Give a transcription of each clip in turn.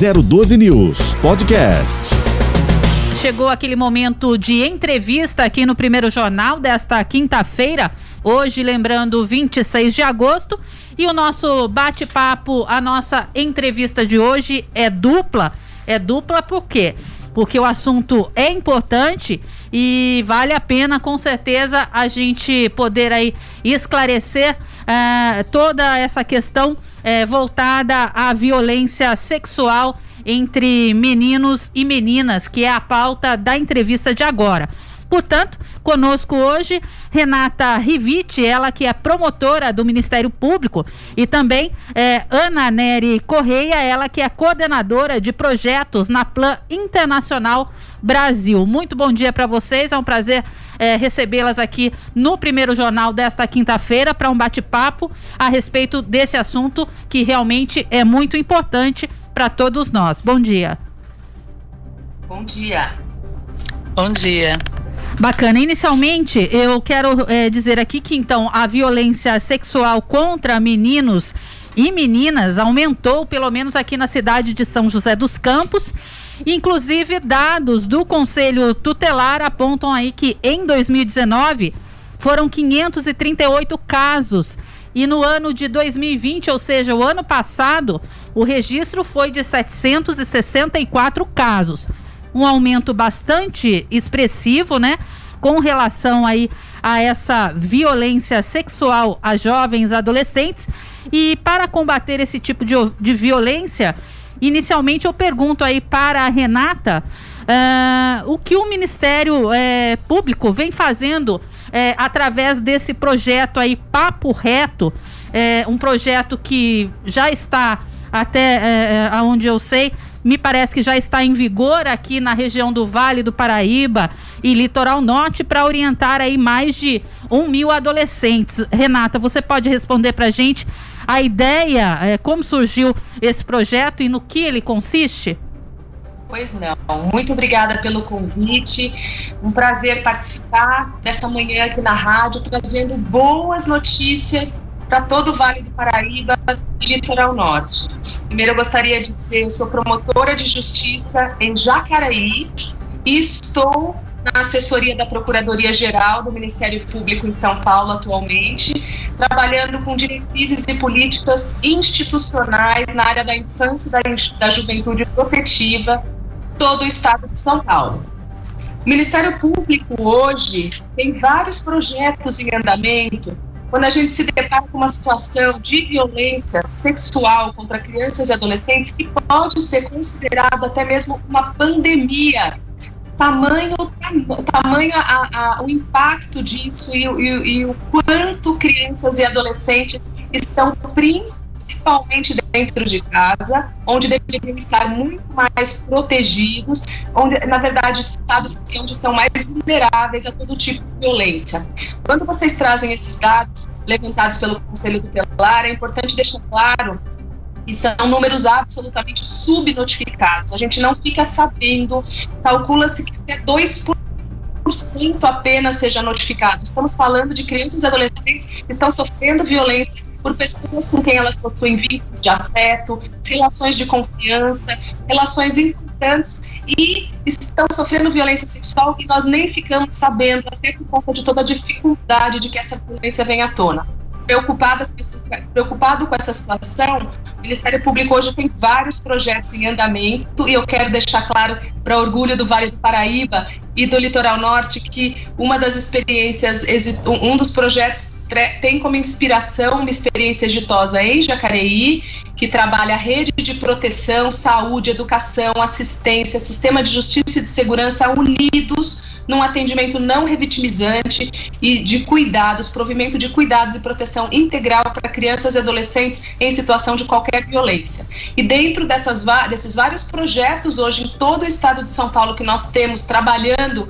012 News Podcast. Chegou aquele momento de entrevista aqui no primeiro jornal desta quinta-feira, hoje, lembrando, 26 de agosto. E o nosso bate-papo, a nossa entrevista de hoje é dupla. É dupla por quê? Porque o assunto é importante e vale a pena, com certeza, a gente poder aí esclarecer uh, toda essa questão uh, voltada à violência sexual entre meninos e meninas, que é a pauta da entrevista de agora. Portanto, conosco hoje, Renata Riviti, ela que é promotora do Ministério Público, e também é, Ana Nery Correia, ela que é coordenadora de projetos na Plan Internacional Brasil. Muito bom dia para vocês, é um prazer é, recebê-las aqui no primeiro jornal desta quinta-feira para um bate-papo a respeito desse assunto que realmente é muito importante para todos nós. Bom dia. Bom dia. Bom dia. Bacana. Inicialmente, eu quero é, dizer aqui que então a violência sexual contra meninos e meninas aumentou, pelo menos aqui na cidade de São José dos Campos. Inclusive, dados do Conselho Tutelar apontam aí que em 2019 foram 538 casos. E no ano de 2020, ou seja, o ano passado, o registro foi de 764 casos um aumento bastante expressivo, né? Com relação aí a essa violência sexual a jovens adolescentes. E para combater esse tipo de, de violência, inicialmente eu pergunto aí para a Renata uh, o que o Ministério uh, Público vem fazendo uh, através desse projeto aí Papo Reto, eh, um projeto que já está até aonde eu sei me parece que já está em vigor aqui na região do Vale do Paraíba e Litoral Norte para orientar aí mais de um mil adolescentes. Renata, você pode responder para a gente a ideia, é, como surgiu esse projeto e no que ele consiste? Pois não. Muito obrigada pelo convite. Um prazer participar dessa manhã aqui na rádio, trazendo boas notícias para todo o Vale do Paraíba e Litoral Norte. Primeiro, eu gostaria de dizer, sou promotora de justiça em Jacareí e estou na assessoria da Procuradoria-Geral do Ministério Público em São Paulo atualmente, trabalhando com diretrizes e políticas institucionais na área da infância e da, da juventude protetiva, todo o estado de São Paulo. O Ministério Público hoje tem vários projetos em andamento quando a gente se depara com uma situação de violência sexual contra crianças e adolescentes que pode ser considerada até mesmo uma pandemia. Tamanho, tamanho a, a, o impacto disso e, e, e o quanto crianças e adolescentes estão principalmente principalmente dentro de casa, onde deveriam estar muito mais protegidos, onde, na verdade, sabe onde estão mais vulneráveis a todo tipo de violência. Quando vocês trazem esses dados levantados pelo Conselho Tutelar, é importante deixar claro que são números absolutamente subnotificados. A gente não fica sabendo, calcula-se que até 2% apenas seja notificado. Estamos falando de crianças e adolescentes que estão sofrendo violência por pessoas com quem elas possuem vínculos de afeto, relações de confiança, relações importantes e estão sofrendo violência sexual e nós nem ficamos sabendo, até por conta de toda a dificuldade de que essa violência venha à tona. Preocupadas, preocupado com essa situação, o Ministério Público hoje tem vários projetos em andamento e eu quero deixar claro para orgulho do Vale do Paraíba e do Litoral Norte que uma das experiências, um dos projetos tem como inspiração uma experiência exitosa em Jacareí, que trabalha a rede de proteção, saúde, educação, assistência, sistema de justiça e de segurança unidos num atendimento não revitimizante e de cuidados, provimento de cuidados e proteção integral para crianças e adolescentes em situação de qualquer violência. E dentro dessas, desses vários projetos hoje em todo o estado de São Paulo que nós temos trabalhando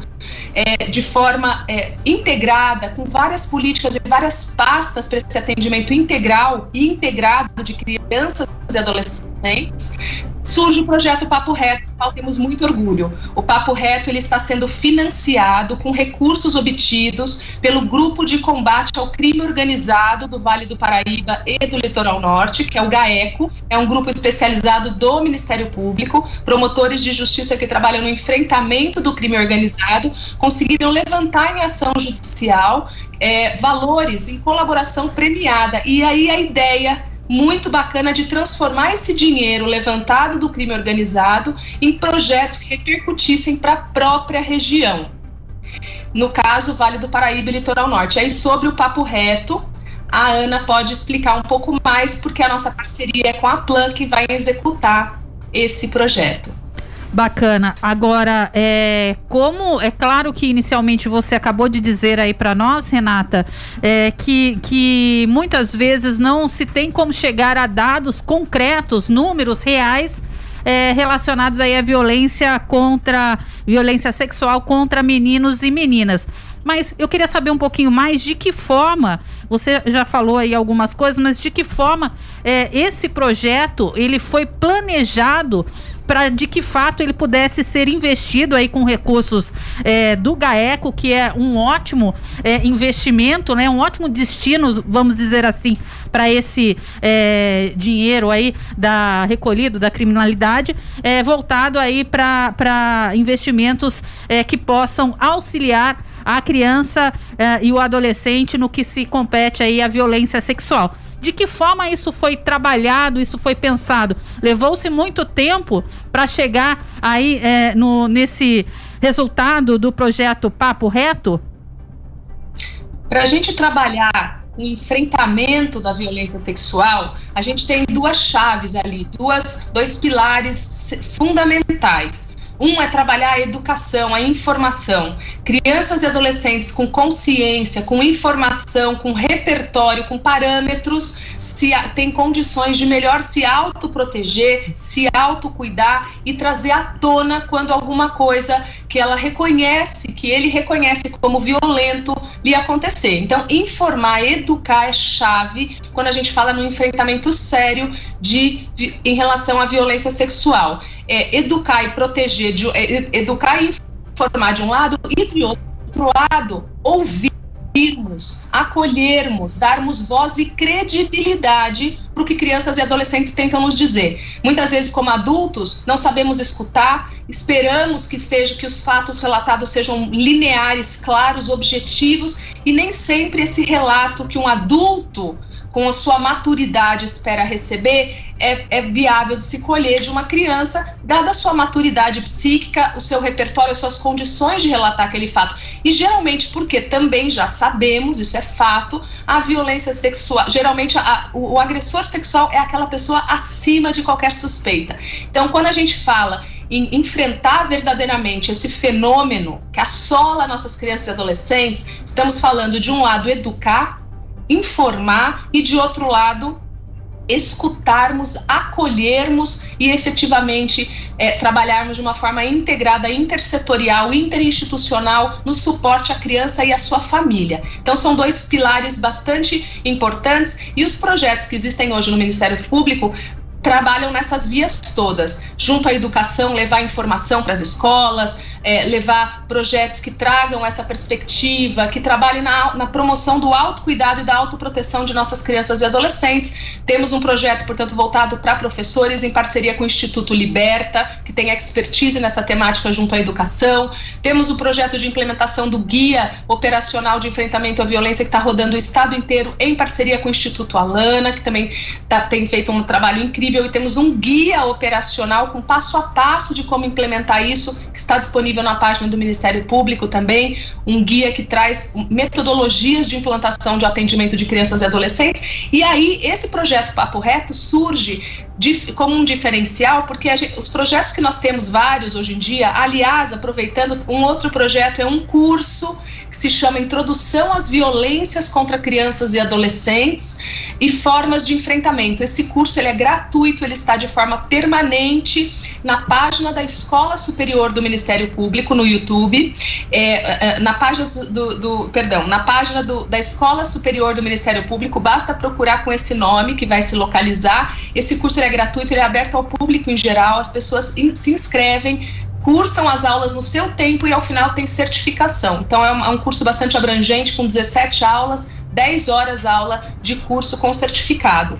é, de forma é, integrada, com várias políticas e várias pastas para esse atendimento integral e integrado de crianças e adolescentes, surge o projeto Papo Reto, do qual temos muito orgulho. O Papo Reto ele está sendo financiado com recursos obtidos pelo Grupo de Combate ao Crime Organizado do Vale do Paraíba e do Litoral Norte, que é o GAECO, é um grupo especializado do Ministério Público, promotores de justiça que trabalham no enfrentamento do crime organizado, conseguiram levantar em ação judicial é, valores em colaboração premiada. E aí a ideia muito bacana de transformar esse dinheiro levantado do crime organizado em projetos que repercutissem para a própria região. No caso, Vale do Paraíba e Litoral Norte. Aí, sobre o papo reto, a Ana pode explicar um pouco mais, porque a nossa parceria é com a Plan que vai executar esse projeto. Bacana. Agora, é, como é claro que inicialmente você acabou de dizer aí para nós, Renata, é, que, que muitas vezes não se tem como chegar a dados concretos, números reais é, relacionados aí à violência contra violência sexual contra meninos e meninas. Mas eu queria saber um pouquinho mais de que forma, você já falou aí algumas coisas, mas de que forma é, esse projeto ele foi planejado para de que fato ele pudesse ser investido aí com recursos é, do GAECO, que é um ótimo é, investimento, né, um ótimo destino, vamos dizer assim, para esse é, dinheiro aí da recolhido da criminalidade, é, voltado aí para investimentos é, que possam auxiliar a criança é, e o adolescente no que se compete aí a violência sexual. De que forma isso foi trabalhado, isso foi pensado? Levou-se muito tempo para chegar aí é, no, nesse resultado do projeto Papo Reto? Para a gente trabalhar o enfrentamento da violência sexual, a gente tem duas chaves ali, duas, dois pilares fundamentais. Um é trabalhar a educação, a informação. Crianças e adolescentes com consciência, com informação, com repertório, com parâmetros, se têm condições de melhor se autoproteger, se autocuidar e trazer à tona quando alguma coisa que ela reconhece, que ele reconhece como violento, lhe acontecer. Então, informar, educar é chave quando a gente fala no enfrentamento sério de, em relação à violência sexual é, educar e proteger, de, é, educar e informar de um lado e de outro lado, ouvirmos, acolhermos, darmos voz e credibilidade para o que crianças e adolescentes tentam nos dizer. Muitas vezes, como adultos, não sabemos escutar, esperamos que seja que os fatos relatados sejam lineares, claros, objetivos, e nem sempre esse relato que um adulto com a sua maturidade espera receber, é, é, viável de se colher de uma criança, dada a sua maturidade psíquica, o seu repertório, as suas condições de relatar aquele fato. E geralmente, porque também já sabemos, isso é fato, a violência sexual, geralmente a, o, o agressor sexual é aquela pessoa acima de qualquer suspeita. Então, quando a gente fala em enfrentar verdadeiramente esse fenômeno que assola nossas crianças e adolescentes, estamos falando de um lado educar, informar e, de outro lado, escutarmos, acolhermos e efetivamente é, trabalharmos de uma forma integrada, intersetorial, interinstitucional no suporte à criança e à sua família. Então, são dois pilares bastante importantes e os projetos que existem hoje no Ministério Público trabalham nessas vias todas, junto à educação, levar informação para as escolas, é, levar projetos que tragam essa perspectiva, que trabalhem na, na promoção do autocuidado e da autoproteção de nossas crianças e adolescentes. Temos um projeto, portanto, voltado para professores, em parceria com o Instituto Liberta, que tem expertise nessa temática junto à educação. Temos o projeto de implementação do Guia Operacional de Enfrentamento à Violência, que está rodando o estado inteiro, em parceria com o Instituto Alana, que também tá, tem feito um trabalho incrível. E temos um guia operacional com passo a passo de como implementar isso, que está disponível disponível na página do Ministério Público também, um guia que traz metodologias de implantação de atendimento de crianças e adolescentes. E aí, esse projeto Papo Reto surge de, como um diferencial, porque gente, os projetos que nós temos vários hoje em dia, aliás, aproveitando, um outro projeto é um curso que se chama Introdução às Violências contra Crianças e Adolescentes e Formas de Enfrentamento. Esse curso ele é gratuito, ele está de forma permanente na página da Escola Superior do Ministério Público no YouTube, é, é, na página do, do, perdão, na página do, da Escola Superior do Ministério Público, basta procurar com esse nome que vai se localizar. Esse curso é gratuito, ele é aberto ao público em geral, as pessoas in, se inscrevem, cursam as aulas no seu tempo e ao final tem certificação. Então é um, é um curso bastante abrangente, com 17 aulas, 10 horas aula de curso com certificado.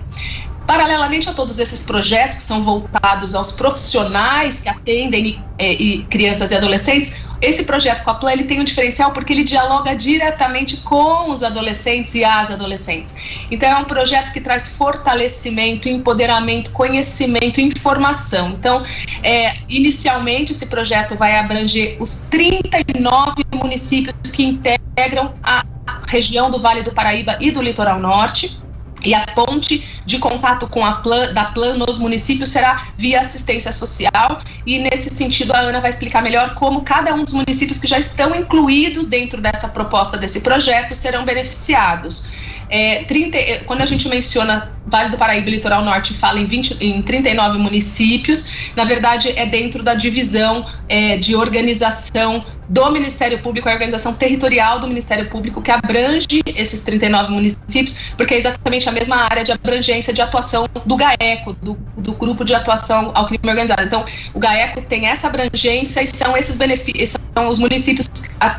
Paralelamente a todos esses projetos que são voltados aos profissionais que atendem é, e crianças e adolescentes, esse projeto com a Plan ele tem um diferencial porque ele dialoga diretamente com os adolescentes e as adolescentes. Então é um projeto que traz fortalecimento, empoderamento, conhecimento, informação. Então, é, inicialmente esse projeto vai abranger os 39 municípios que integram a região do Vale do Paraíba e do Litoral Norte e a ponte de contato com a plan, da Plan nos municípios será via assistência social e nesse sentido a Ana vai explicar melhor como cada um dos municípios que já estão incluídos dentro dessa proposta desse projeto serão beneficiados. É, 30, é, quando a gente menciona Vale do Paraíba e Litoral Norte fala em, 20, em 39 municípios, na verdade é dentro da divisão é, de organização do Ministério Público, a organização territorial do Ministério Público que abrange esses 39 municípios, porque é exatamente a mesma área de abrangência de atuação do GAECO, do, do Grupo de Atuação ao Crime Organizado. Então, o GAECO tem essa abrangência e são esses benefícios, são os municípios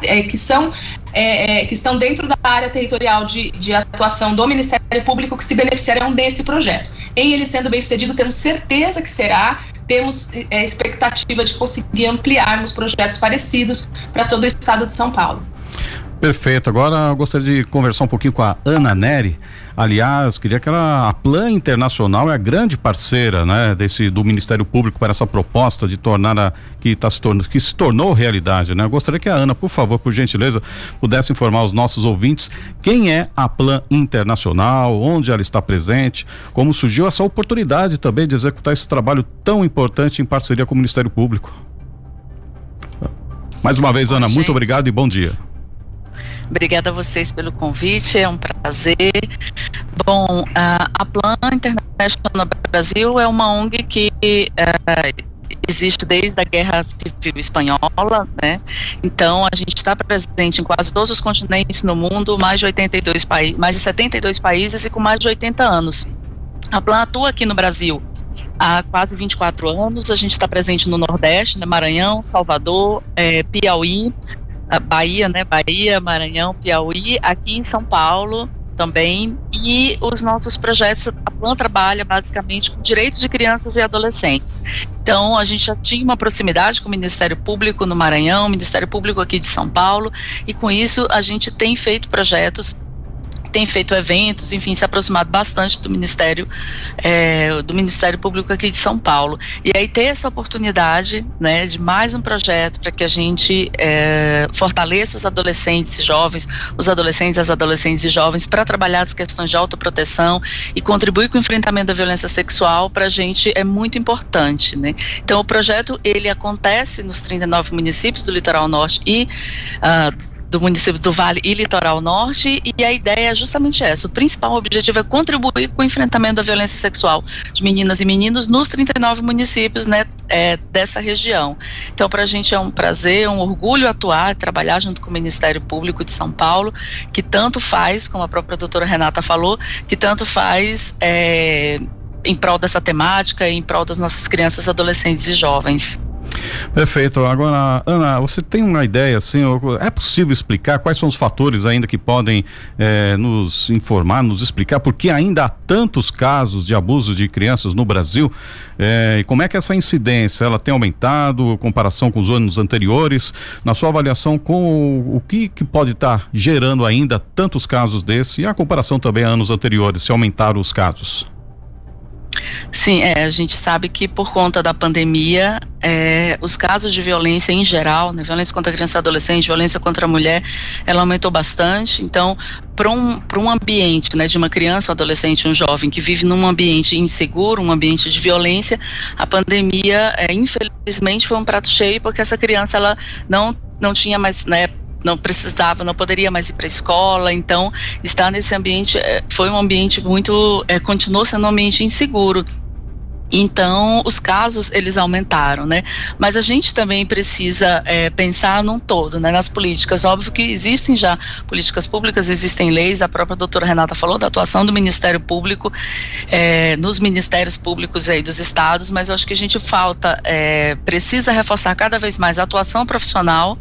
é, que são é, é, que estão dentro da área territorial de, de atuação do Ministério Público que se beneficiarão desse projeto. Em ele sendo bem sucedido, temos certeza que será, temos é, expectativa de conseguir ampliarmos projetos parecidos para todo o estado de São Paulo. Perfeito. Agora eu gostaria de conversar um pouquinho com a Ana Neri. Aliás, queria que ela, a Plan Internacional é a grande parceira, né, desse do Ministério Público para essa proposta de tornar a que tá se tornando, que se tornou realidade, né? Eu gostaria que a Ana, por favor, por gentileza, pudesse informar os nossos ouvintes quem é a Plan Internacional, onde ela está presente, como surgiu essa oportunidade também de executar esse trabalho tão importante em parceria com o Ministério Público. Mais uma vez, Ana, muito obrigado e bom dia. Obrigada a vocês pelo convite, é um prazer. Bom, a Plan International Brasil é uma ONG que uh, existe desde a Guerra Civil Espanhola, né? Então a gente está presente em quase todos os continentes no mundo, mais de 82 países, mais de 72 países e com mais de 80 anos. A Plan atua aqui no Brasil há quase 24 anos. A gente está presente no Nordeste, né, Maranhão, Salvador, é, Piauí, Bahia, né? Bahia, Maranhão, Piauí, aqui em São Paulo também. E os nossos projetos, a Plan trabalha basicamente com direitos de crianças e adolescentes. Então, a gente já tinha uma proximidade com o Ministério Público no Maranhão, Ministério Público aqui de São Paulo, e com isso a gente tem feito projetos tem feito eventos, enfim, se aproximado bastante do Ministério, é, do Ministério Público aqui de São Paulo. E aí ter essa oportunidade, né, de mais um projeto para que a gente é, fortaleça os adolescentes e jovens, os adolescentes, as adolescentes e jovens, para trabalhar as questões de autoproteção e contribuir com o enfrentamento da violência sexual, para a gente é muito importante, né. Então o projeto, ele acontece nos 39 municípios do Litoral Norte e uh, do município do Vale e Litoral Norte, e a ideia é justamente essa. O principal objetivo é contribuir com o enfrentamento da violência sexual de meninas e meninos nos 39 municípios né, é, dessa região. Então, para a gente é um prazer, um orgulho atuar, trabalhar junto com o Ministério Público de São Paulo, que tanto faz, como a própria doutora Renata falou, que tanto faz. É, em prol dessa temática em prol das nossas crianças, adolescentes e jovens. Perfeito. Agora, Ana, você tem uma ideia assim? É possível explicar quais são os fatores ainda que podem eh, nos informar, nos explicar por que ainda há tantos casos de abuso de crianças no Brasil? Eh, e como é que essa incidência ela tem aumentado em comparação com os anos anteriores? Na sua avaliação, com o, o que, que pode estar gerando ainda tantos casos desse e a comparação também a anos anteriores, se aumentaram os casos? Sim, é, a gente sabe que por conta da pandemia, é, os casos de violência em geral, né, violência contra criança e adolescente, violência contra a mulher, ela aumentou bastante. Então, para um, um ambiente né, de uma criança, um adolescente, um jovem que vive num ambiente inseguro, um ambiente de violência, a pandemia, é, infelizmente, foi um prato cheio, porque essa criança ela não, não tinha mais, né, não precisava, não poderia mais ir para a escola. Então, estar nesse ambiente é, foi um ambiente muito, é, continuou sendo um ambiente inseguro. Então, os casos, eles aumentaram, né? Mas a gente também precisa é, pensar num todo, né? Nas políticas. Óbvio que existem já políticas públicas, existem leis, a própria doutora Renata falou da atuação do Ministério Público, é, nos ministérios públicos aí dos estados, mas eu acho que a gente falta, é, precisa reforçar cada vez mais a atuação profissional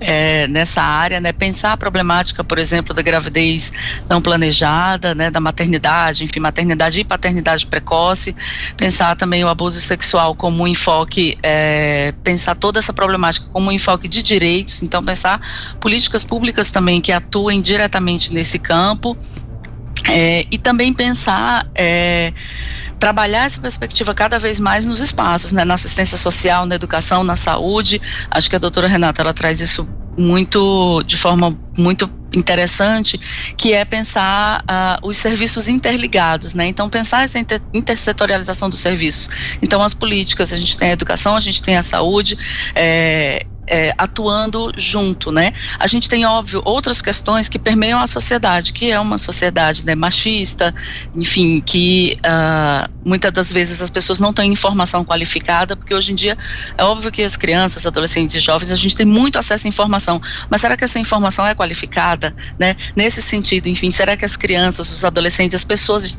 é, nessa área, né? Pensar a problemática, por exemplo, da gravidez não planejada, né? Da maternidade, enfim, maternidade e paternidade precoce, pensar também o abuso sexual como um enfoque, é, pensar toda essa problemática como um enfoque de direitos, então pensar políticas públicas também que atuem diretamente nesse campo é, e também pensar é, trabalhar essa perspectiva cada vez mais nos espaços, né, na assistência social, na educação, na saúde. Acho que a doutora Renata ela traz isso muito de forma muito interessante, que é pensar uh, os serviços interligados, né? Então pensar essa inter intersetorialização dos serviços. Então as políticas, a gente tem a educação, a gente tem a saúde, é, é, atuando junto, né? A gente tem, óbvio, outras questões que permeiam a sociedade, que é uma sociedade né, machista, enfim, que uh, muitas das vezes as pessoas não têm informação qualificada, porque hoje em dia é óbvio que as crianças, adolescentes e jovens, a gente tem muito acesso à informação, mas será que essa informação é qualificada, né? Nesse sentido, enfim, será que as crianças, os adolescentes, as pessoas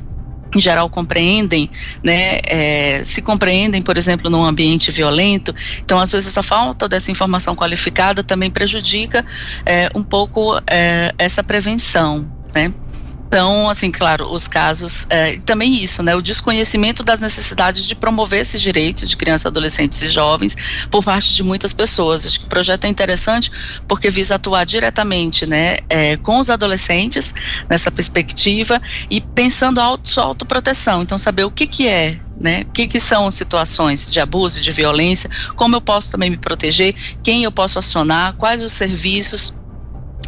em geral compreendem, né, é, se compreendem, por exemplo, num ambiente violento. Então, às vezes, essa falta dessa informação qualificada também prejudica é, um pouco é, essa prevenção, né? Então, assim, claro, os casos, é, também isso, né, o desconhecimento das necessidades de promover esses direitos de crianças, adolescentes e jovens por parte de muitas pessoas. Acho que o projeto é interessante porque visa atuar diretamente, né, é, com os adolescentes nessa perspectiva e pensando auto, sua autoproteção. Então, saber o que que é né? O que, que, são situações de abuso, de violência, como eu posso também me proteger, quem eu posso acionar, quais os serviços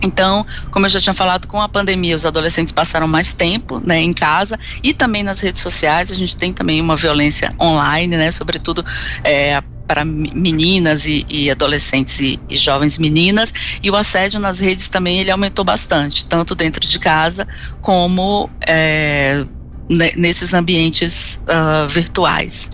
então, como eu já tinha falado, com a pandemia, os adolescentes passaram mais tempo né, em casa e também nas redes sociais. A gente tem também uma violência online, né, sobretudo é, para meninas e, e adolescentes e, e, jovens meninas. E o assédio nas redes também ele aumentou bastante, tanto dentro de casa como é, nesses ambientes uh, virtuais.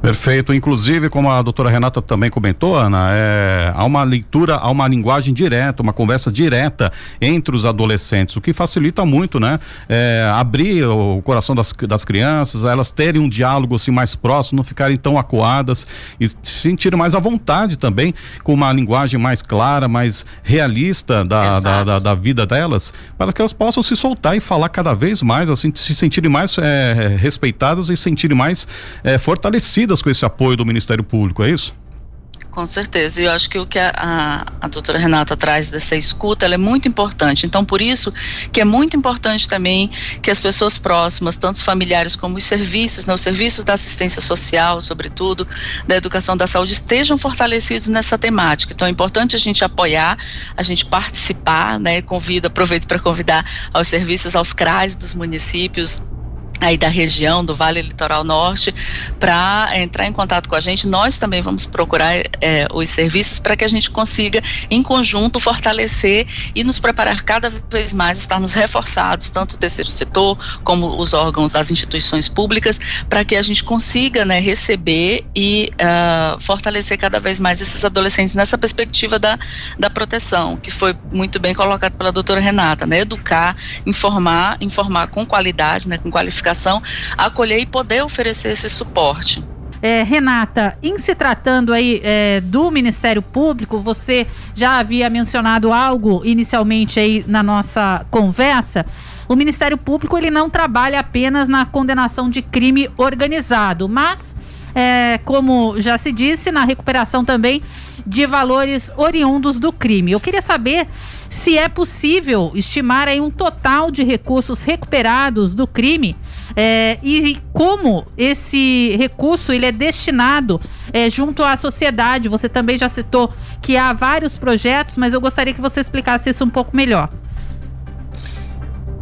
Perfeito. Inclusive, como a doutora Renata também comentou, Ana, é, há uma leitura, há uma linguagem direta, uma conversa direta entre os adolescentes, o que facilita muito, né? É, abrir o coração das, das crianças, elas terem um diálogo assim mais próximo, não ficarem tão acuadas e se sentirem mais à vontade também, com uma linguagem mais clara, mais realista da, da, da, da, vida delas, para que elas possam se soltar e falar cada vez mais, assim, se sentirem mais é, respeitadas e sentirem mais é, com esse apoio do Ministério Público, é isso? Com certeza, e eu acho que o que a, a, a, doutora Renata traz dessa escuta, é muito importante, então por isso que é muito importante também que as pessoas próximas, tanto os familiares como os serviços, né, os serviços da assistência social, sobretudo, da educação da saúde, estejam fortalecidos nessa temática, então é importante a gente apoiar, a gente participar, né, convida, aproveito para convidar aos serviços, aos CRAs dos municípios, aí da região do Vale Litoral Norte para entrar em contato com a gente. Nós também vamos procurar é, os serviços para que a gente consiga, em conjunto, fortalecer e nos preparar cada vez mais, estarmos reforçados, tanto o terceiro setor como os órgãos, as instituições públicas, para que a gente consiga né, receber e uh, fortalecer cada vez mais esses adolescentes nessa perspectiva da, da proteção, que foi muito bem colocado pela doutora Renata, né? Educar, informar, informar com qualidade, né, com qualificação educação acolher e poder oferecer esse suporte. É, Renata, em se tratando aí é, do Ministério Público, você já havia mencionado algo inicialmente aí na nossa conversa. O Ministério Público ele não trabalha apenas na condenação de crime organizado, mas é, como já se disse, na recuperação também de valores oriundos do crime. Eu queria saber se é possível estimar aí um total de recursos recuperados do crime é, e como esse recurso ele é destinado é, junto à sociedade. Você também já citou que há vários projetos, mas eu gostaria que você explicasse isso um pouco melhor.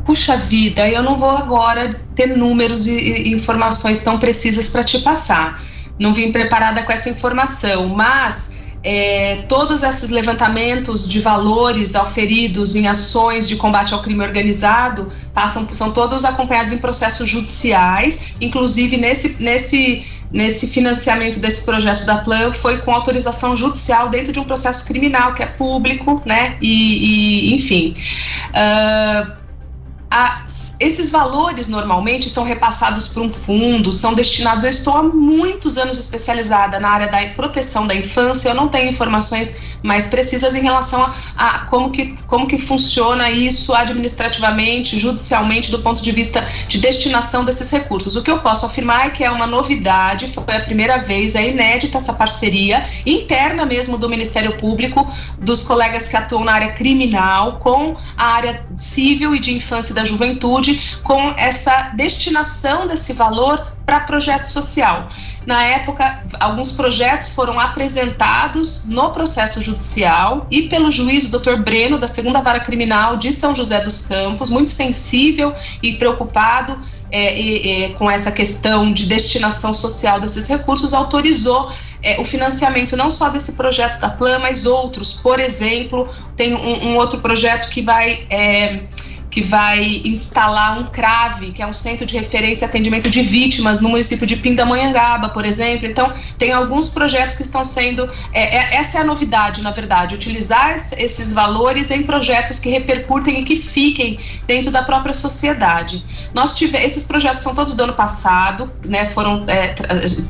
Puxa vida, eu não vou agora ter números e, e informações tão precisas para te passar. Não vim preparada com essa informação, mas é, todos esses levantamentos de valores auferidos em ações de combate ao crime organizado passam, são todos acompanhados em processos judiciais, inclusive nesse, nesse, nesse financiamento desse projeto da Plan foi com autorização judicial dentro de um processo criminal que é público, né? E, e enfim. Uh, a, esses valores normalmente são repassados por um fundo, são destinados. Eu estou há muitos anos especializada na área da proteção da infância, eu não tenho informações mais precisas em relação a, a, como, que, como que funciona isso administrativamente, judicialmente, do ponto de vista de destinação desses recursos. O que eu posso afirmar é que é uma novidade, foi a primeira vez, é inédita essa parceria interna mesmo do Ministério Público, dos colegas que atuam na área criminal, com a área civil e de infância e da juventude, com essa destinação desse valor para projeto social. Na época, alguns projetos foram apresentados no processo judicial e pelo juiz Dr. Breno, da segunda vara criminal de São José dos Campos, muito sensível e preocupado é, é, com essa questão de destinação social desses recursos, autorizou é, o financiamento não só desse projeto da Plan, mas outros. Por exemplo, tem um, um outro projeto que vai é, que vai instalar um CRAVE, que é um centro de referência e atendimento de vítimas no município de Pindamonhangaba, por exemplo. Então, tem alguns projetos que estão sendo. É, é, essa é a novidade, na verdade, utilizar esses valores em projetos que repercutem e que fiquem dentro da própria sociedade. Nós tivemos, esses projetos são todos do ano passado, né, foram é,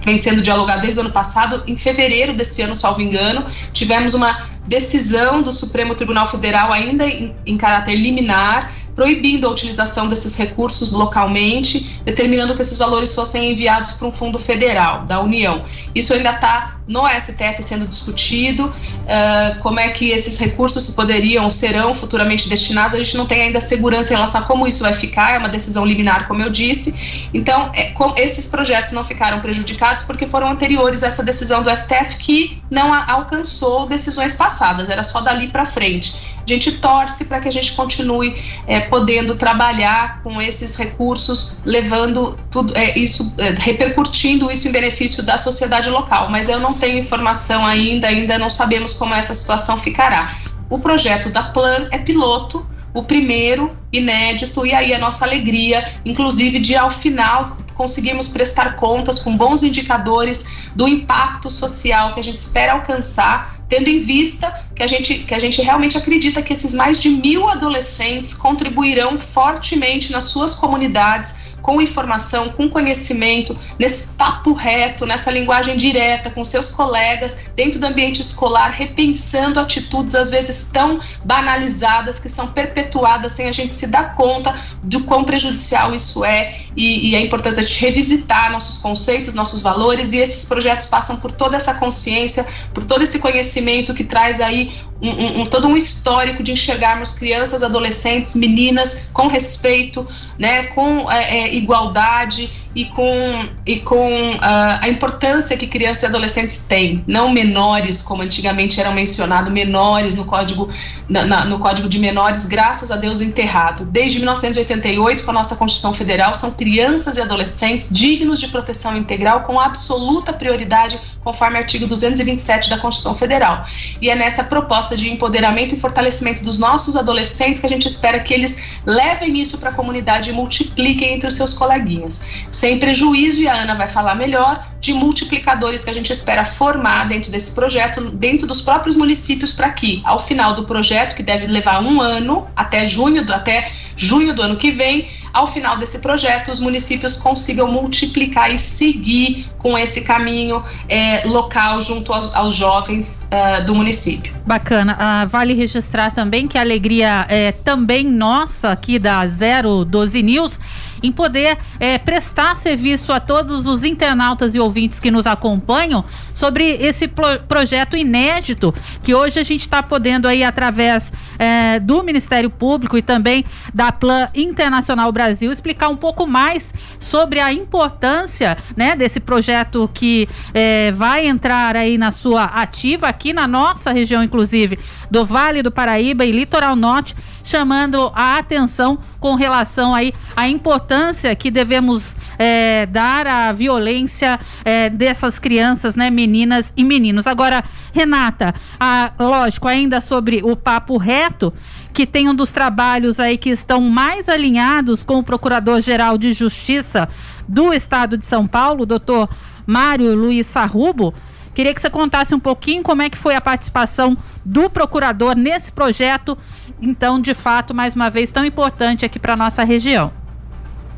vem sendo dialogados desde o ano passado. Em fevereiro desse ano, salvo engano, tivemos uma decisão do Supremo Tribunal Federal, ainda em, em caráter liminar, proibindo a utilização desses recursos localmente, determinando que esses valores fossem enviados para um fundo federal da União. Isso ainda está no STF sendo discutido, uh, como é que esses recursos poderiam, serão futuramente destinados, a gente não tem ainda segurança em relação a como isso vai ficar, é uma decisão liminar, como eu disse. Então, é, com, esses projetos não ficaram prejudicados porque foram anteriores a essa decisão do STF que não a, alcançou decisões passadas, era só dali para frente. Gente torce para que a gente continue é, podendo trabalhar com esses recursos, levando tudo é, isso, é, repercutindo isso em benefício da sociedade local. Mas eu não tenho informação ainda, ainda não sabemos como essa situação ficará. O projeto da Plan é piloto, o primeiro, inédito, e aí a nossa alegria, inclusive de ao final conseguirmos prestar contas com bons indicadores do impacto social que a gente espera alcançar tendo em vista que a gente, que a gente realmente acredita que esses mais de mil adolescentes contribuirão fortemente nas suas comunidades com informação, com conhecimento, nesse papo reto, nessa linguagem direta com seus colegas, dentro do ambiente escolar, repensando atitudes às vezes tão banalizadas que são perpetuadas sem a gente se dar conta do quão prejudicial isso é e, e é importante a gente revisitar nossos conceitos, nossos valores e esses projetos passam por toda essa consciência, por todo esse conhecimento que traz aí um, um, todo um histórico de enxergarmos crianças, adolescentes, meninas com respeito, né, com é, é, igualdade e com, e com uh, a importância que crianças e adolescentes têm, não menores, como antigamente eram mencionados, menores no código, na, na, no código de menores, graças a Deus enterrado. Desde 1988, com a nossa Constituição Federal, são crianças e adolescentes dignos de proteção integral com absoluta prioridade, conforme artigo 227 da Constituição Federal. E é nessa proposta de empoderamento e fortalecimento dos nossos adolescentes que a gente espera que eles levem isso para a comunidade e multipliquem entre os seus coleguinhas. Sem prejuízo, e a Ana vai falar melhor, de multiplicadores que a gente espera formar dentro desse projeto, dentro dos próprios municípios, para que, ao final do projeto, que deve levar um ano, até junho, do, até junho do ano que vem, ao final desse projeto, os municípios consigam multiplicar e seguir com esse caminho é, local junto aos, aos jovens uh, do município. Bacana. Ah, vale registrar também que a alegria é também nossa aqui da 012 News em poder é, prestar serviço a todos os internautas e ouvintes que nos acompanham sobre esse pro projeto inédito que hoje a gente está podendo aí através é, do Ministério Público e também da Plan Internacional Brasil explicar um pouco mais sobre a importância né, desse projeto que é, vai entrar aí na sua ativa aqui na nossa região, inclusive do Vale do Paraíba e Litoral Norte, chamando a atenção com relação aí à importância importância que devemos é, dar à violência é, dessas crianças, né, meninas e meninos. Agora, Renata, a, lógico, ainda sobre o papo reto, que tem um dos trabalhos aí que estão mais alinhados com o Procurador-Geral de Justiça do Estado de São Paulo, doutor Mário Luiz Sarrubo. Queria que você contasse um pouquinho como é que foi a participação do procurador nesse projeto, então, de fato, mais uma vez, tão importante aqui para nossa região.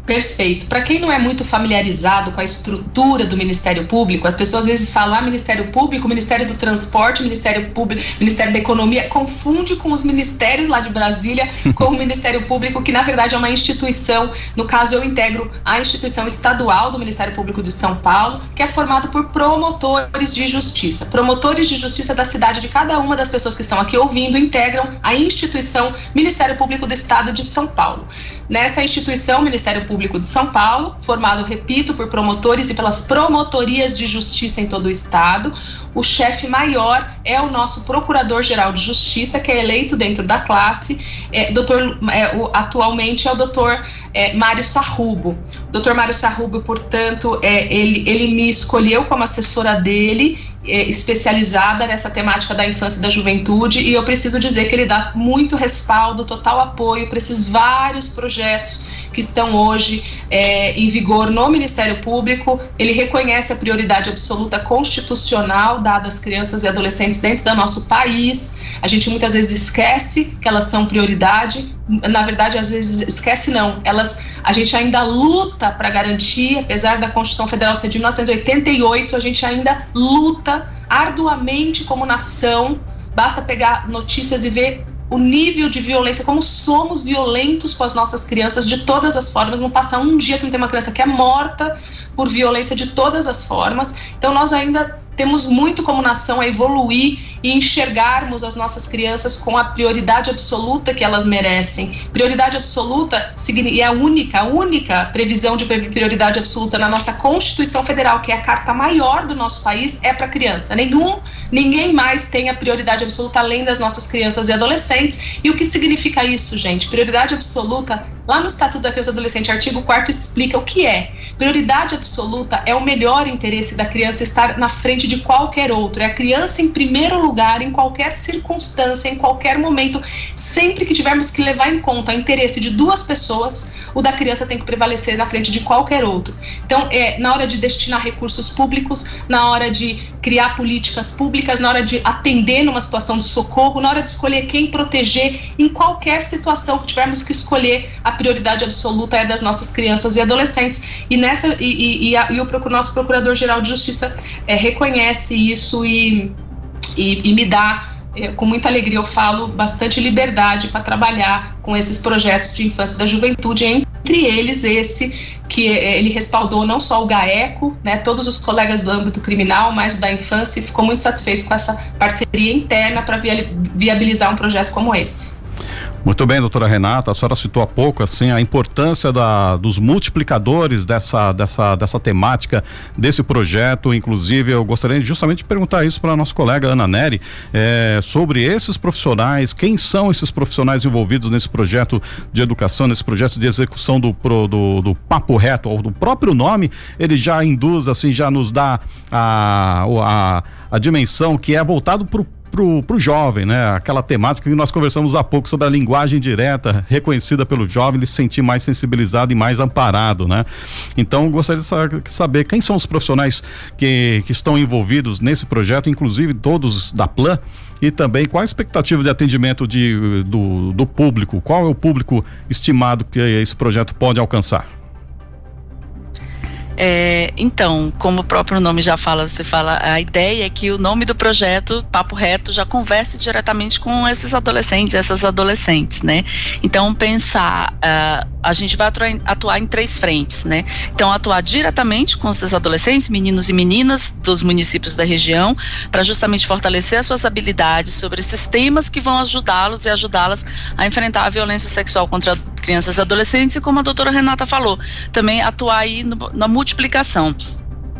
Perfeito. Para quem não é muito familiarizado com a estrutura do Ministério Público, as pessoas às vezes falam ah, Ministério Público, Ministério do Transporte, Ministério Público, Ministério da Economia, confunde com os ministérios lá de Brasília com o Ministério Público, que na verdade é uma instituição. No caso, eu integro a instituição estadual do Ministério Público de São Paulo, que é formado por promotores de justiça. Promotores de justiça da cidade de cada uma das pessoas que estão aqui ouvindo integram a instituição Ministério Público do Estado de São Paulo. Nessa instituição, Ministério Público de São Paulo, formado, repito, por promotores e pelas promotorias de justiça em todo o estado, o chefe maior é o nosso Procurador-Geral de Justiça, que é eleito dentro da classe. É, doutor, é, o, atualmente é o doutor é, Mário Sarrubo. Doutor Mário Sarrubo, portanto, é, ele, ele me escolheu como assessora dele especializada nessa temática da infância e da juventude e eu preciso dizer que ele dá muito respaldo, total apoio para esses vários projetos que estão hoje é, em vigor no Ministério Público. Ele reconhece a prioridade absoluta constitucional dada às crianças e adolescentes dentro do nosso país. A gente muitas vezes esquece que elas são prioridade, na verdade, às vezes esquece não, elas a gente ainda luta para garantir, apesar da Constituição Federal ser de 1988, a gente ainda luta arduamente como nação. Basta pegar notícias e ver o nível de violência, como somos violentos com as nossas crianças de todas as formas. Não passa um dia que não tem uma criança que é morta por violência de todas as formas. Então, nós ainda temos muito como nação a evoluir e enxergarmos as nossas crianças com a prioridade absoluta que elas merecem. Prioridade absoluta é a única, a única previsão de prioridade absoluta na nossa Constituição Federal, que é a carta maior do nosso país, é para criança. Nenhum, ninguém mais tem a prioridade absoluta além das nossas crianças e adolescentes. E o que significa isso, gente? Prioridade absoluta Lá no Estatuto da Criança e Adolescente, artigo 4 explica o que é. Prioridade absoluta é o melhor interesse da criança estar na frente de qualquer outro. É a criança em primeiro lugar, em qualquer circunstância, em qualquer momento. Sempre que tivermos que levar em conta o interesse de duas pessoas, o da criança tem que prevalecer na frente de qualquer outro. Então, é na hora de destinar recursos públicos, na hora de criar políticas públicas, na hora de atender numa situação de socorro, na hora de escolher quem proteger, em qualquer situação que tivermos que escolher a prioridade absoluta é das nossas crianças e adolescentes. E, nessa, e, e, e, a, e o nosso Procurador-Geral de Justiça é, reconhece isso e, e, me dá é, com muita alegria eu falo, bastante liberdade para trabalhar com esses projetos de infância e da juventude, entre eles esse que é, ele respaldou não só o GAECO, né, todos os colegas do âmbito criminal, mas o da infância, e ficou muito satisfeito com essa parceria interna para viabilizar um projeto como esse. Muito bem, doutora Renata, a senhora citou há pouco assim a importância da, dos multiplicadores dessa, dessa, dessa temática, desse projeto. Inclusive, eu gostaria justamente de perguntar isso para a nossa colega Ana Neri é, sobre esses profissionais, quem são esses profissionais envolvidos nesse projeto de educação, nesse projeto de execução do, pro, do, do papo reto, ou do próprio nome, ele já induz, assim, já nos dá a, a, a dimensão que é voltado para o pro, pro jovem, né? Aquela temática que nós conversamos há pouco sobre a linguagem direta, reconhecida pelo jovem, ele se sentir mais sensibilizado e mais amparado, né? Então, gostaria de saber quem são os profissionais que, que estão envolvidos nesse projeto, inclusive todos da Plan, e também qual a expectativa de atendimento de, do, do público, qual é o público estimado que esse projeto pode alcançar? É, então, como o próprio nome já fala, você fala, a ideia é que o nome do projeto, Papo Reto, já converse diretamente com esses adolescentes, essas adolescentes, né? Então, pensar, uh, a gente vai atuar em, atuar em, três frentes, né? Então, atuar diretamente com esses adolescentes, meninos e meninas dos municípios da região, para justamente fortalecer as suas habilidades sobre esses temas que vão ajudá-los e ajudá-las a enfrentar a violência sexual contra crianças e adolescentes, e como a doutora Renata falou, também atuar aí no, na multiplicação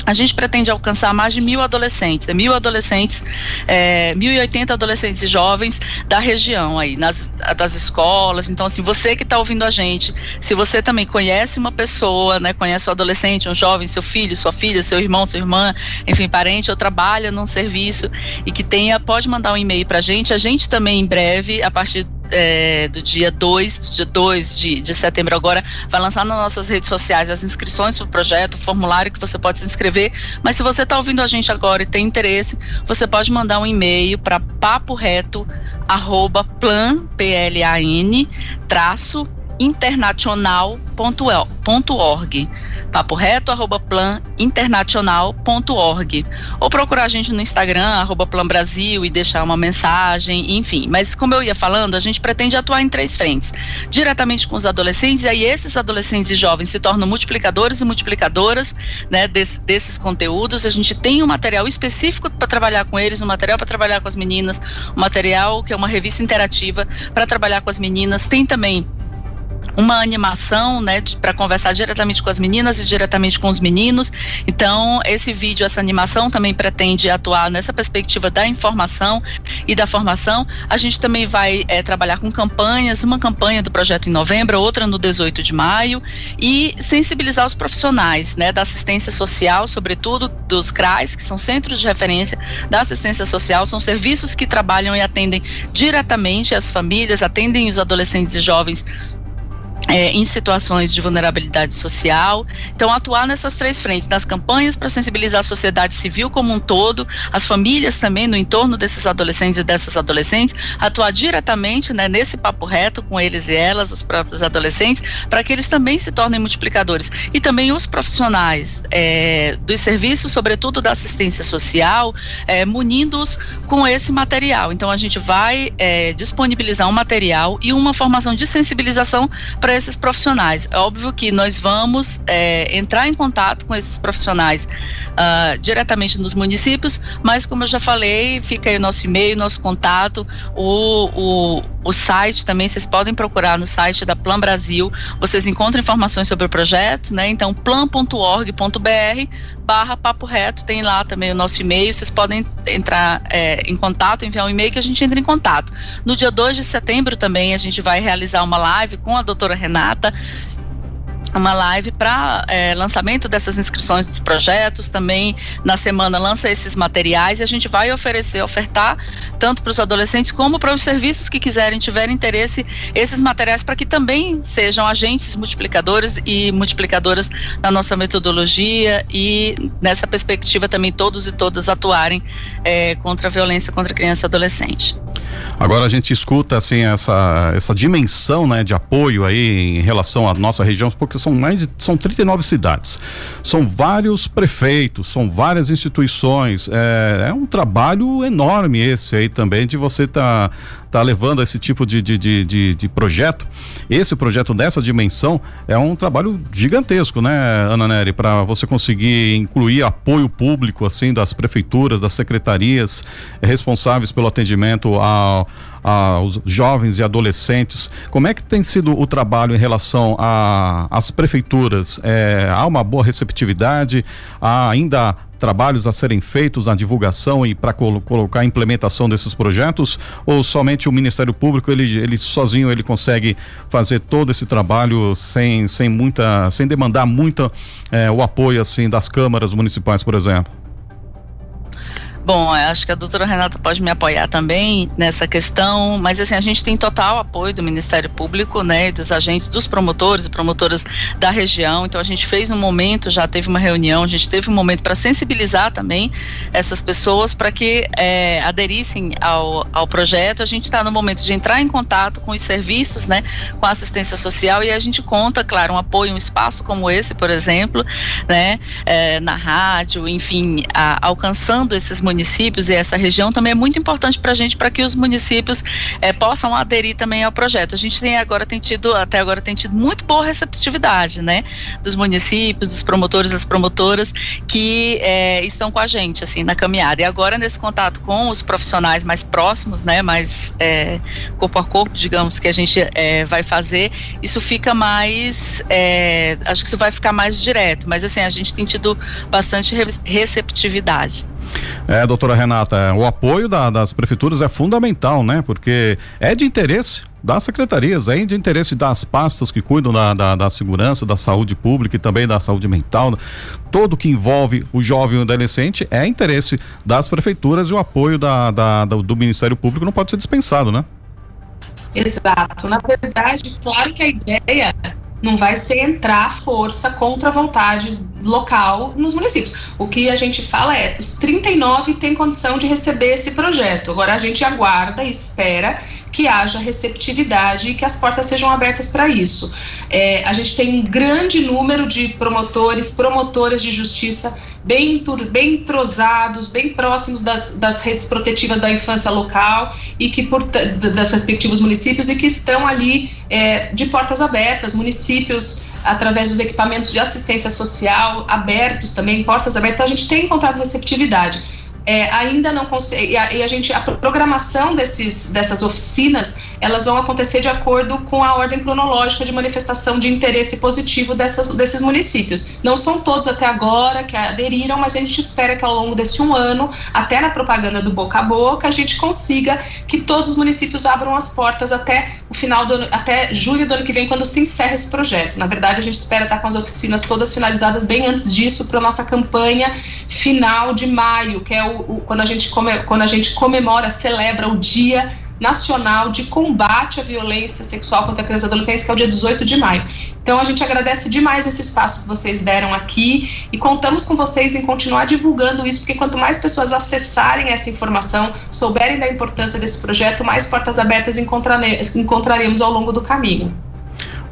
a gente pretende alcançar mais de mil adolescentes, é mil adolescentes, é, 1.080 adolescentes e jovens da região aí, nas, das escolas. Então, assim, você que está ouvindo a gente, se você também conhece uma pessoa, né, conhece um adolescente, um jovem, seu filho, sua filha, seu irmão, sua irmã, enfim, parente, ou trabalha num serviço e que tenha, pode mandar um e-mail para a gente. A gente também, em breve, a partir é, do dia 2, dia 2 de, de setembro agora, vai lançar nas nossas redes sociais as inscrições para o projeto, o formulário que você pode se inscrever. Mas se você está ouvindo a gente agora e tem interesse, você pode mandar um e-mail para papo reto arroba plan, P-L-A-N, traço, internacional.org papo reto, arroba planinternacional.org. Ou procurar a gente no Instagram, arroba Plan Brasil, e deixar uma mensagem, enfim. Mas como eu ia falando, a gente pretende atuar em três frentes. Diretamente com os adolescentes, e aí esses adolescentes e jovens se tornam multiplicadores e multiplicadoras né, desse, desses conteúdos. A gente tem um material específico para trabalhar com eles, um material para trabalhar com as meninas, um material que é uma revista interativa para trabalhar com as meninas. Tem também uma animação, né, para conversar diretamente com as meninas e diretamente com os meninos. Então, esse vídeo, essa animação também pretende atuar nessa perspectiva da informação e da formação. A gente também vai é, trabalhar com campanhas, uma campanha do projeto em novembro, outra no 18 de maio, e sensibilizar os profissionais, né, da assistência social, sobretudo dos CRAs, que são centros de referência da assistência social, são serviços que trabalham e atendem diretamente as famílias, atendem os adolescentes e jovens é, em situações de vulnerabilidade social. Então, atuar nessas três frentes, nas campanhas para sensibilizar a sociedade civil como um todo, as famílias também no entorno desses adolescentes e dessas adolescentes, atuar diretamente né, nesse papo reto com eles e elas, os próprios adolescentes, para que eles também se tornem multiplicadores. E também os profissionais é, dos serviços, sobretudo da assistência social, é, munindo-os com esse material. Então, a gente vai é, disponibilizar um material e uma formação de sensibilização para esses profissionais. É óbvio que nós vamos é, entrar em contato com esses profissionais uh, diretamente nos municípios, mas como eu já falei, fica aí o nosso e-mail, nosso contato, o, o, o site também, vocês podem procurar no site da Plan Brasil, vocês encontram informações sobre o projeto, né? Então, plan.org.br barra papo reto, tem lá também o nosso e-mail, vocês podem entrar é, em contato, enviar um e-mail que a gente entra em contato. No dia 2 de setembro também a gente vai realizar uma live com a doutora Renata, uma live para é, lançamento dessas inscrições dos projetos. Também na semana lança esses materiais e a gente vai oferecer, ofertar tanto para os adolescentes como para os serviços que quiserem, tiverem interesse, esses materiais para que também sejam agentes multiplicadores e multiplicadoras na nossa metodologia e nessa perspectiva também todos e todas atuarem é, contra a violência contra criança e adolescente. Agora a gente escuta assim essa essa dimensão, né, de apoio aí em relação à nossa região, porque são mais são 39 cidades, são vários prefeitos, são várias instituições, é, é um trabalho enorme esse aí também de você tá tá levando esse tipo de, de, de, de, de projeto. Esse projeto dessa dimensão é um trabalho gigantesco, né, Ana Nery, para você conseguir incluir apoio público assim das prefeituras, das secretarias responsáveis pelo atendimento ao aos jovens e adolescentes. Como é que tem sido o trabalho em relação às prefeituras? É, há uma boa receptividade? Há ainda trabalhos a serem feitos na divulgação e para colo colocar a implementação desses projetos? Ou somente o Ministério Público ele, ele sozinho ele consegue fazer todo esse trabalho sem, sem muita sem demandar muito é, o apoio assim das câmaras municipais por exemplo Bom, acho que a doutora Renata pode me apoiar também nessa questão, mas assim, a gente tem total apoio do Ministério Público, né, dos agentes, dos promotores e promotoras da região, então a gente fez um momento, já teve uma reunião, a gente teve um momento para sensibilizar também essas pessoas para que é, aderissem ao, ao projeto, a gente está no momento de entrar em contato com os serviços, né, com a assistência social e a gente conta, claro, um apoio, um espaço como esse, por exemplo, né, é, na rádio, enfim, a, alcançando esses municípios e essa região também é muito importante para a gente, para que os municípios é, possam aderir também ao projeto. A gente tem agora tem tido, até agora tem tido muito boa receptividade, né, dos municípios, dos promotores, das promotoras que é, estão com a gente, assim, na caminhada. E agora nesse contato com os profissionais mais próximos, né, mais é, corpo a corpo, digamos, que a gente vai fazer, isso fica mais, acho que isso vai ficar mais direto. Mas assim, a gente tem tido bastante receptividade. É, doutora Renata, o apoio da, das prefeituras é fundamental, né? Porque é de interesse das secretarias, é de interesse das pastas que cuidam da, da, da, segurança, da saúde pública e também da saúde mental. Todo que envolve o jovem e o adolescente é interesse das prefeituras e o apoio da, da, do Ministério Público não pode ser dispensado, né? Exato. Na verdade, claro que a ideia não vai ser entrar à força contra a vontade local nos municípios. O que a gente fala é, os 39 têm condição de receber esse projeto. Agora a gente aguarda e espera que haja receptividade e que as portas sejam abertas para isso. É, a gente tem um grande número de promotores, promotoras de justiça bem, bem entrosados, bem próximos das, das redes protetivas da infância local e que por, das respectivos municípios e que estão ali é, de portas abertas, municípios através dos equipamentos de assistência social abertos também, portas abertas, então a gente tem encontrado receptividade é, ainda não consegue. E a, e a, gente, a programação desses, dessas oficinas, elas vão acontecer de acordo com a ordem cronológica de manifestação de interesse positivo dessas, desses municípios. Não são todos até agora que aderiram, mas a gente espera que ao longo desse um ano, até na propaganda do boca a boca, a gente consiga que todos os municípios abram as portas até o final do ano, até julho do ano que vem, quando se encerra esse projeto. Na verdade, a gente espera estar com as oficinas todas finalizadas bem antes disso, para a nossa campanha final de maio, que é o, o, quando, a gente come, quando a gente comemora, celebra o Dia Nacional de Combate à Violência Sexual contra Crianças e Adolescentes, que é o dia 18 de maio. Então a gente agradece demais esse espaço que vocês deram aqui e contamos com vocês em continuar divulgando isso, porque quanto mais pessoas acessarem essa informação, souberem da importância desse projeto, mais portas abertas encontraremos ao longo do caminho.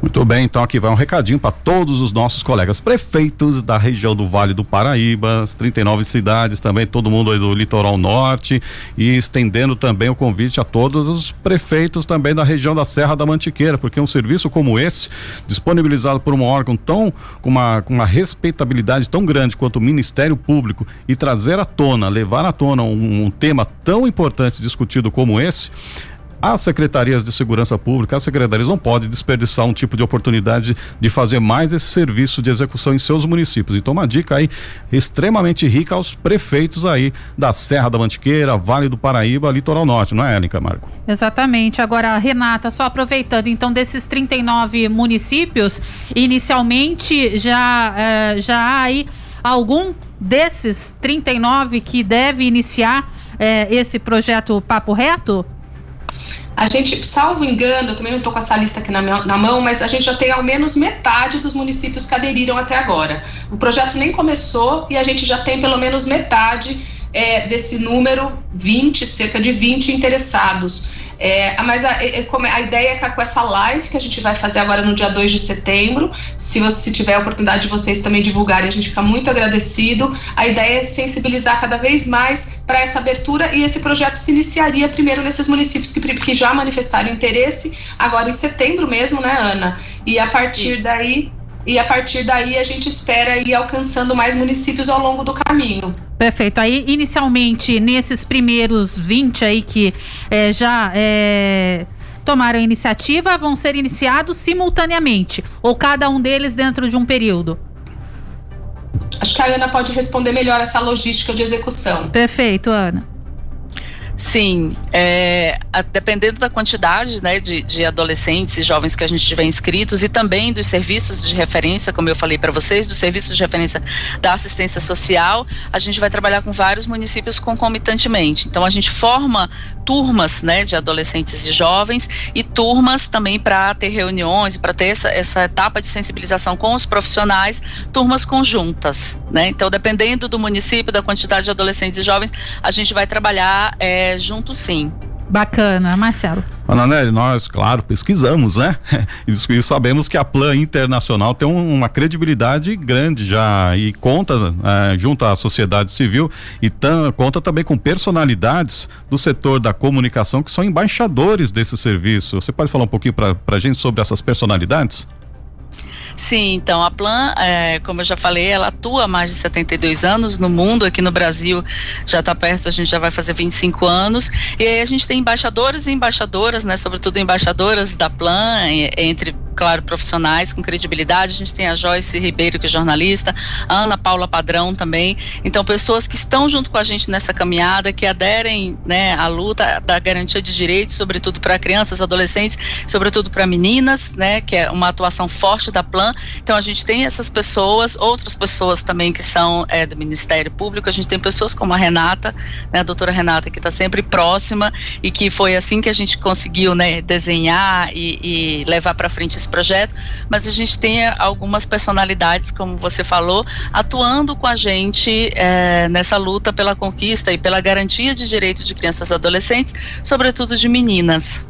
Muito bem, então aqui vai um recadinho para todos os nossos colegas prefeitos da região do Vale do Paraíba, as 39 cidades também, todo mundo aí do litoral norte e estendendo também o convite a todos os prefeitos também da região da Serra da Mantiqueira, porque um serviço como esse, disponibilizado por um órgão tão com uma, com uma respeitabilidade tão grande quanto o Ministério Público e trazer à tona, levar à tona um, um tema tão importante discutido como esse, as secretarias de segurança pública, as secretarias não podem desperdiçar um tipo de oportunidade de fazer mais esse serviço de execução em seus municípios. Então, uma dica aí extremamente rica aos prefeitos aí da Serra da Mantiqueira, Vale do Paraíba, Litoral Norte, não é, Ellen Camargo? Exatamente. Agora, Renata, só aproveitando, então, desses 39 municípios, inicialmente já, eh, já há aí algum desses 39 que deve iniciar eh, esse projeto Papo Reto? A gente, salvo engano, eu também não estou com essa lista aqui na, na, mão, mas a gente já tem ao menos metade dos municípios que aderiram até agora. O projeto nem começou e a gente já tem pelo menos metade é, desse número, 20, cerca de 20 interessados. É, mas a, é, a, ideia é que com essa live que a gente vai fazer agora no dia 2 de setembro, se você tiver a oportunidade de vocês também divulgarem, a gente fica muito agradecido. A ideia é sensibilizar cada vez mais para essa abertura e esse projeto se iniciaria primeiro nesses municípios que, que já manifestaram interesse, agora em setembro mesmo, né, Ana? E a partir Isso. daí e a partir daí a gente espera ir alcançando mais municípios ao longo do caminho. Perfeito. Aí, inicialmente, nesses primeiros 20 aí que é, já é, tomaram a iniciativa, vão ser iniciados simultaneamente? Ou cada um deles dentro de um período? Acho que a Ana pode responder melhor essa logística de execução. Perfeito, Ana. Sim, é, a, dependendo da quantidade né, de, de, adolescentes e jovens que a gente tiver inscritos e também dos serviços de referência, como eu falei para vocês, dos serviços de referência da assistência social, a gente vai trabalhar com vários municípios concomitantemente. Então a gente forma turmas né, de adolescentes e jovens e turmas também para ter reuniões, para ter essa, essa etapa de sensibilização com os profissionais, turmas conjuntas. Né? Então, dependendo do município, da quantidade de adolescentes e jovens, a gente vai trabalhar. É, junto sim. Bacana, Marcelo. Ananelli, nós, claro, pesquisamos, né? E sabemos que a Plan Internacional tem um, uma credibilidade grande já e conta é, junto à sociedade civil e tam, conta também com personalidades do setor da comunicação que são embaixadores desse serviço. Você pode falar um pouquinho para a gente sobre essas personalidades? Sim, então a Plan, é, como eu já falei, ela atua há mais de 72 anos no mundo, aqui no Brasil já está perto, a gente já vai fazer 25 anos, e aí a gente tem embaixadores e embaixadoras, né, sobretudo embaixadoras da Plan, entre claro, profissionais com credibilidade. A gente tem a Joyce Ribeiro, que é jornalista, a Ana Paula Padrão também. Então, pessoas que estão junto com a gente nessa caminhada, que aderem né, à luta da garantia de direitos, sobretudo para crianças, adolescentes, sobretudo para meninas, né, que é uma atuação forte da Plan. Então, a gente tem essas pessoas, outras pessoas também que são é, do Ministério Público. A gente tem pessoas como a Renata, né, a doutora Renata, que está sempre próxima e que foi assim que a gente conseguiu né, desenhar e, e levar para frente esse projeto, mas a gente tem algumas personalidades, como você falou, atuando com a gente é, nessa luta pela conquista e pela garantia de direitos de crianças e adolescentes, sobretudo de meninas.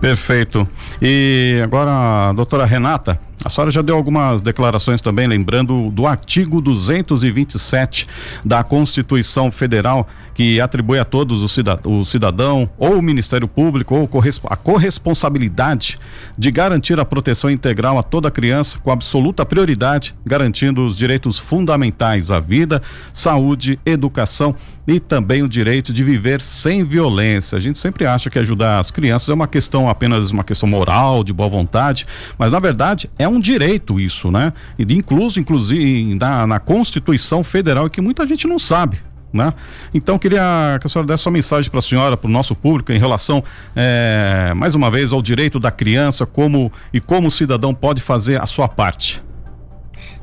Perfeito. E agora, doutora Renata, a senhora já deu algumas declarações também, lembrando do artigo 227 da Constituição Federal, que atribui a todos o cidadão, o cidadão ou o Ministério Público ou a corresponsabilidade de garantir a proteção integral a toda criança com absoluta prioridade, garantindo os direitos fundamentais à vida, saúde, educação e também o direito de viver sem violência. A gente sempre acha que ajudar as crianças é uma questão apenas uma questão moral, de boa vontade, mas na verdade é um direito isso, né? E incluso, inclusive, na, na Constituição Federal, que muita gente não sabe. Né? Então queria que a senhora desse uma mensagem para a senhora, para o nosso público em relação, é, mais uma vez, ao direito da criança, como e como o cidadão pode fazer a sua parte.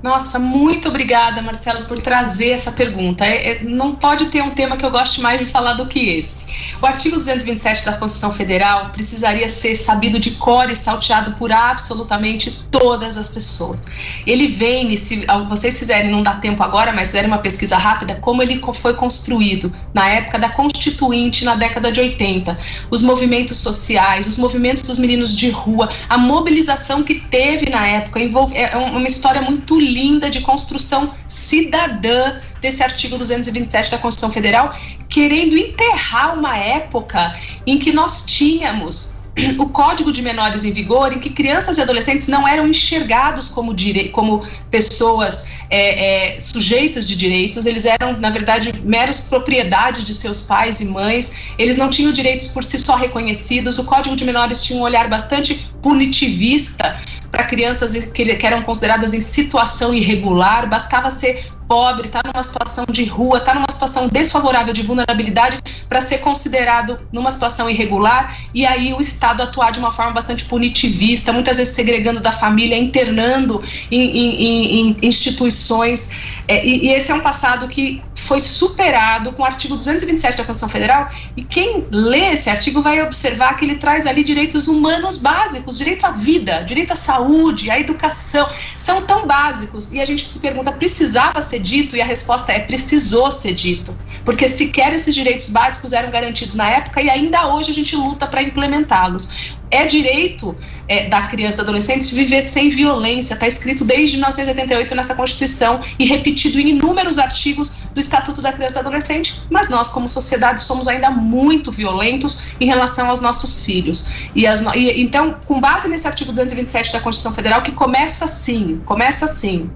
Nossa, muito obrigada, Marcelo, por trazer essa pergunta. É, é, não pode ter um tema que eu goste mais de falar do que esse. O artigo 227 da Constituição Federal precisaria ser sabido de cor e salteado por absolutamente todas as pessoas. Ele vem, e se vocês fizerem, não dá tempo agora, mas fizerem uma pesquisa rápida, como ele foi construído na época da Constituinte, na década de 80. Os movimentos sociais, os movimentos dos meninos de rua, a mobilização que teve na época, envolve, é uma história muito linda linda de construção cidadã desse artigo 227 da Constituição Federal, querendo enterrar uma época em que nós tínhamos o Código de Menores em vigor, em que crianças e adolescentes não eram enxergados como, como pessoas é, é, sujeitas de direitos, eles eram, na verdade, meros propriedades de seus pais e mães, eles não tinham direitos por si só reconhecidos. O Código de Menores tinha um olhar bastante punitivista para crianças que, eram consideradas em situação irregular, bastava ser pobre, está numa situação de rua, está numa situação desfavorável de vulnerabilidade para ser considerado numa situação irregular e aí o Estado atuar de uma forma bastante punitivista, muitas vezes segregando da família, internando em, em, em instituições. É, e, e, esse é um passado que foi superado com o artigo 227 da Constituição Federal e quem lê esse artigo vai observar que ele traz ali direitos humanos básicos, direito à vida, direito à saúde, à educação, são tão básicos e a gente se pergunta, precisava ser ser dito? E a resposta é: precisou ser dito. Porque sequer esses direitos básicos eram garantidos na época e ainda hoje a gente luta para implementá-los. É direito é, da criança e adolescente viver sem violência, está escrito desde 1988 nessa Constituição e repetido em inúmeros artigos do Estatuto da Criança e do Adolescente, mas nós, como sociedade, somos ainda muito violentos em relação aos nossos filhos. E, as, e então, com base nesse artigo 227 da Constituição Federal, que começa assim, começa assim,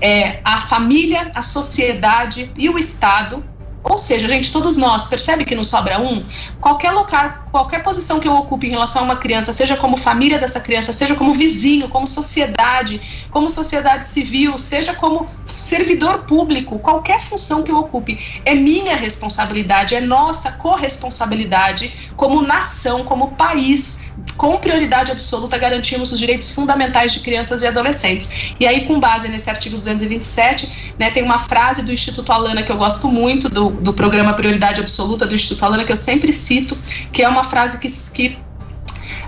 é, a família, a sociedade e o Estado ou seja, gente, todos nós, percebe que não sobra um? Qualquer local, qualquer posição que eu ocupe em relação a uma criança, seja como família dessa criança, seja como vizinho, como sociedade, como sociedade civil, seja como servidor público, qualquer função que eu ocupe, é minha responsabilidade, é nossa corresponsabilidade como nação, como país com prioridade absoluta, garantimos os direitos fundamentais de crianças e adolescentes. E aí, com base nesse artigo 227, né, tem uma frase do Instituto Alana que eu gosto muito, do, do programa Prioridade Absoluta do Instituto Alana, que eu sempre cito, que é uma frase que, que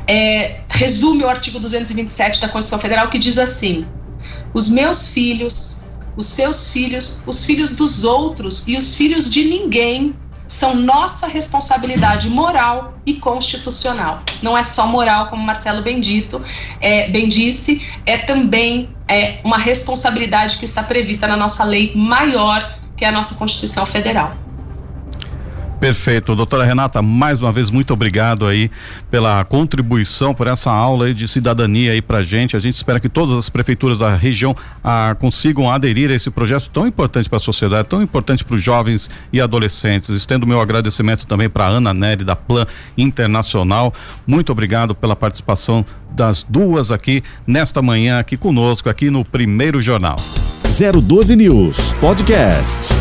é, resume o artigo 227 da Constituição Federal, que diz assim: os meus filhos, os seus filhos, os filhos dos outros e os filhos de ninguém são nossa responsabilidade moral e constitucional. Não é só moral, como Marcelo Bendito é, bem disse, é também é, uma responsabilidade que está prevista na nossa lei maior, que é a nossa Constituição Federal. Perfeito. Doutora Renata, mais uma vez, muito obrigado aí pela contribuição, por essa aula de cidadania aí pra gente. A gente espera que todas as prefeituras da região ah, consigam aderir a esse projeto tão importante para a sociedade, tão importante para os jovens e adolescentes. Estendo meu agradecimento também para Ana Nery da Plan Internacional. Muito obrigado pela participação das duas aqui nesta manhã aqui conosco aqui no Primeiro Jornal. 012 News Podcast.